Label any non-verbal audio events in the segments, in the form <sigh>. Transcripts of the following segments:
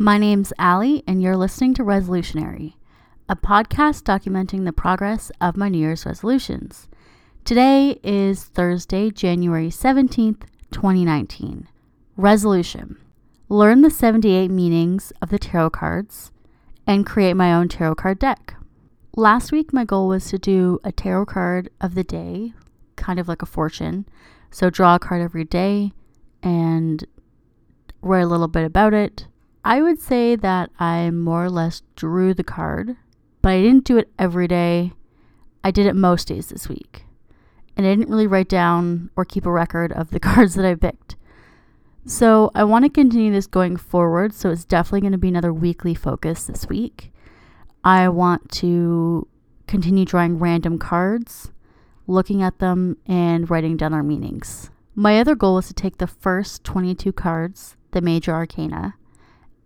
My name's Allie, and you're listening to Resolutionary, a podcast documenting the progress of my New Year's resolutions. Today is Thursday, January 17th, 2019. Resolution Learn the 78 meanings of the tarot cards and create my own tarot card deck. Last week, my goal was to do a tarot card of the day, kind of like a fortune. So, draw a card every day and write a little bit about it I would say that I more or less drew the card, but I didn't do it every day. I did it most days this week. And I didn't really write down or keep a record of the <laughs> cards that I picked. So I want to continue this going forward. So it's definitely going to be another weekly focus this week. I want to continue drawing random cards, looking at them, and writing down their meanings. My other goal is to take the first 22 cards, the major arcana,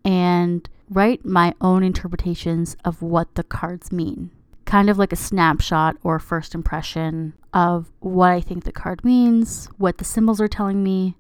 and write my own interpretations of what the cards mean. Kind of like a snapshot or first impression of what I think the card means, what the symbols are telling me,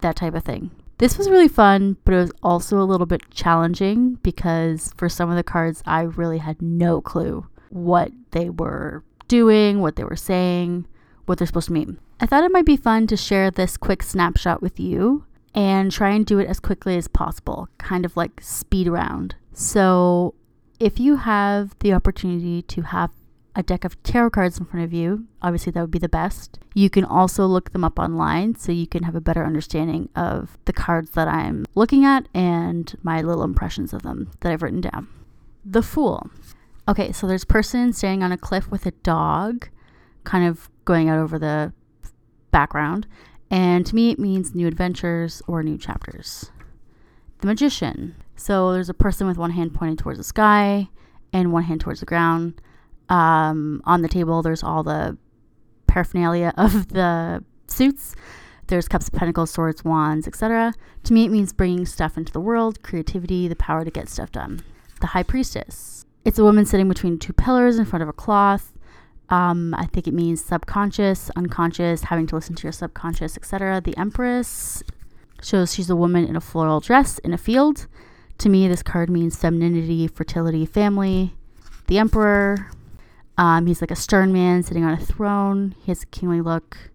that type of thing. This was really fun, but it was also a little bit challenging because for some of the cards, I really had no clue what they were doing, what they were saying, what they're supposed to mean. I thought it might be fun to share this quick snapshot with you and try and do it as quickly as possible, kind of like speed around. So, if you have the opportunity to have a deck of tarot cards in front of you, obviously that would be the best. You can also look them up online so you can have a better understanding of the cards that I'm looking at and my little impressions of them that I've written down. The Fool. Okay, so there's person standing on a cliff with a dog, kind of going out over the background. And to me, it means new adventures or new chapters. The magician. So there's a person with one hand pointed towards the sky and one hand towards the ground. Um, on the table, there's all the paraphernalia <laughs> of the suits. There's cups of pentacles, swords, wands, etc. To me, it means bringing stuff into the world, creativity, the power to get stuff done. The high priestess. It's a woman sitting between two pillars in front of a cloth. Um, I think it means subconscious, unconscious, having to listen to your subconscious, etc. The Empress shows she's a woman in a floral dress in a field. To me, this card means femininity, fertility, family. The Emperor, um, he's like a stern man sitting on a throne. He has a kingly look,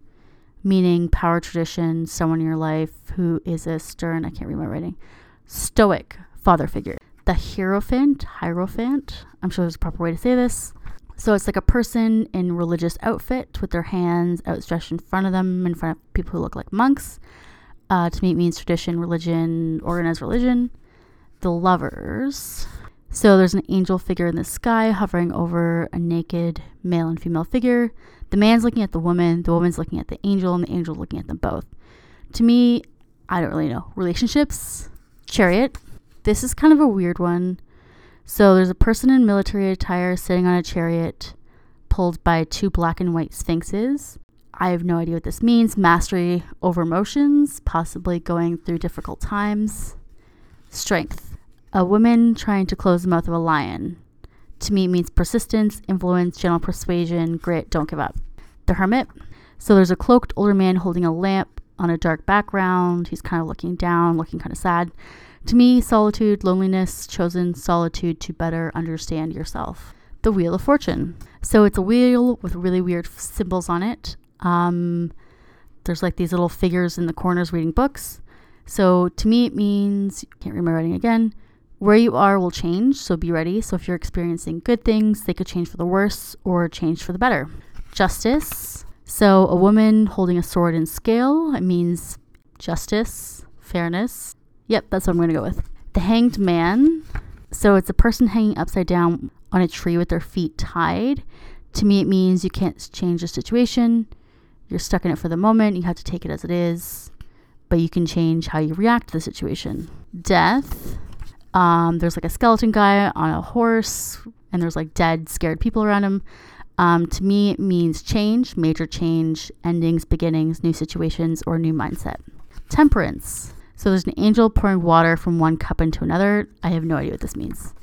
meaning power, tradition, someone in your life who is a stern, I can't read my writing, stoic father figure. The Hierophant, Hierophant, I'm sure there's a proper way to say this, so it's like a person in religious outfit with their hands outstretched in front of them, in front of people who look like monks. Uh, to me, it means tradition, religion, organized religion. The lovers. So there's an angel figure in the sky hovering over a naked male and female figure. The man's looking at the woman, the woman's looking at the angel, and the angel's looking at them both. To me, I don't really know. Relationships, chariot. This is kind of a weird one. So there's a person in military attire sitting on a chariot pulled by two black and white sphinxes. I have no idea what this means. Mastery over emotions, possibly going through difficult times. Strength. A woman trying to close the mouth of a lion. To me, means persistence, influence, gentle persuasion, grit, don't give up. The Hermit. So there's a cloaked older man holding a lamp on a dark background. He's kind of looking down, looking kind of sad. To me, solitude, loneliness, chosen solitude to better understand yourself. The Wheel of Fortune. So it's a wheel with really weird symbols on it. Um, there's like these little figures in the corners reading books. So to me, it means, can't read my writing again, where you are will change, so be ready. So if you're experiencing good things, they could change for the worse or change for the better. Justice. So a woman holding a sword and scale, it means justice, fairness, Yep, that's what I'm going to go with. The Hanged Man. So it's a person hanging upside down on a tree with their feet tied. To me, it means you can't change the situation. You're stuck in it for the moment. You have to take it as it is. But you can change how you react to the situation. Death. Um, there's like a skeleton guy on a horse, and there's like dead, scared people around him. Um, to me, it means change, major change, endings, beginnings, new situations, or new mindset. Temperance. So there's an angel pouring water from one cup into another. I have no idea what this means.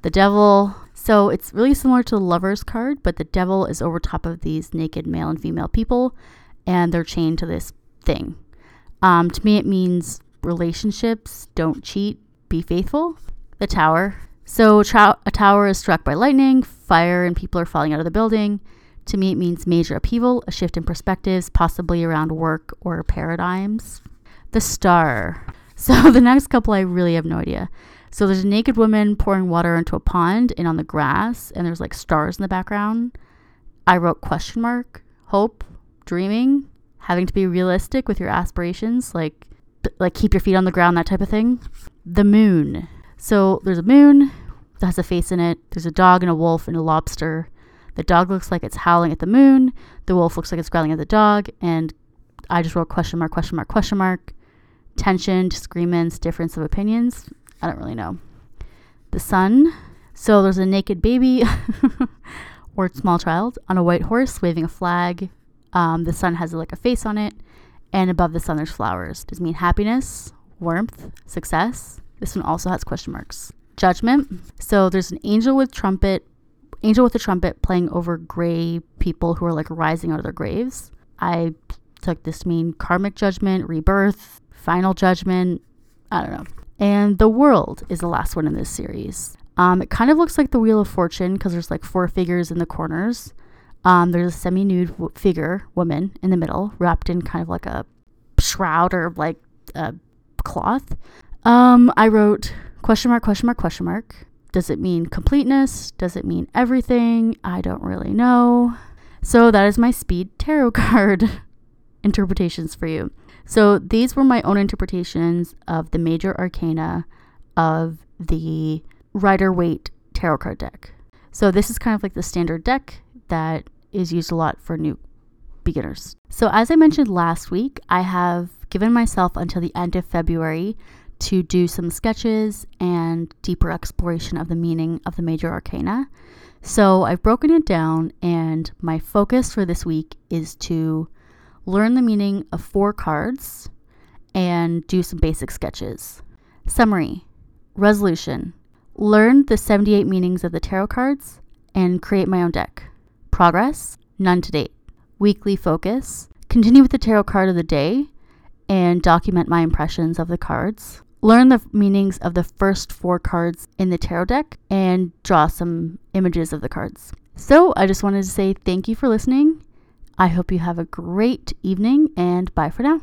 The devil. So it's really similar to the lover's card, but the devil is over top of these naked male and female people, and they're chained to this thing. Um, to me, it means relationships, don't cheat, be faithful. The tower. So a tower is struck by lightning, fire, and people are falling out of the building. To me, it means major upheaval, a shift in perspectives, possibly around work or paradigms. The star. <laughs> So the next couple, I really have no idea. So there's a naked woman pouring water into a pond and on the grass, and there's like stars in the background. I wrote question mark, hope, dreaming, having to be realistic with your aspirations, like like keep your feet on the ground, that type of thing. The moon. So there's a moon that has a face in it. There's a dog and a wolf and a lobster. The dog looks like it's howling at the moon. The wolf looks like it's growling at the dog. And I just wrote question mark, question mark, question mark. Tension, disagreements, difference of opinions. I don't really know. The sun. So there's a naked baby <laughs> or small child on a white horse waving a flag. Um, the sun has like a face on it. And above the sun, there's flowers. Does mean happiness, warmth, success? This one also has question marks. Judgment. So there's an angel with trumpet, angel with a trumpet playing over gray people who are like rising out of their graves. I took this mean karmic judgment, rebirth, final judgment. I don't know. And the world is the last one in this series. Um, it kind of looks like the Wheel of Fortune because there's like four figures in the corners. Um, there's a semi nude w- figure, woman, in the middle, wrapped in kind of like a shroud or like a cloth. Um, I wrote question mark, question mark, question mark. Does it mean completeness? Does it mean everything? I don't really know. So that is my speed tarot <laughs> card interpretations for you. So these were my own interpretations of the major arcana of the Rider Waite tarot card deck. So this is kind of like the standard deck that is used a lot for new beginners. So as I mentioned last week, I have given myself until the end of February to do some sketches and deeper exploration of the meaning of the major arcana. So I've broken it down, and my focus for this week is to learn the meaning of four cards and do some basic sketches. Summary Resolution Learn the 78 meanings of the tarot cards and create my own deck. Progress None to date. Weekly focus Continue with the tarot card of the day and document my impressions of the cards. Learn the meanings of the first four cards in the tarot deck and draw some images of the cards. So, I just wanted to say thank you for listening. I hope you have a great evening and bye for now.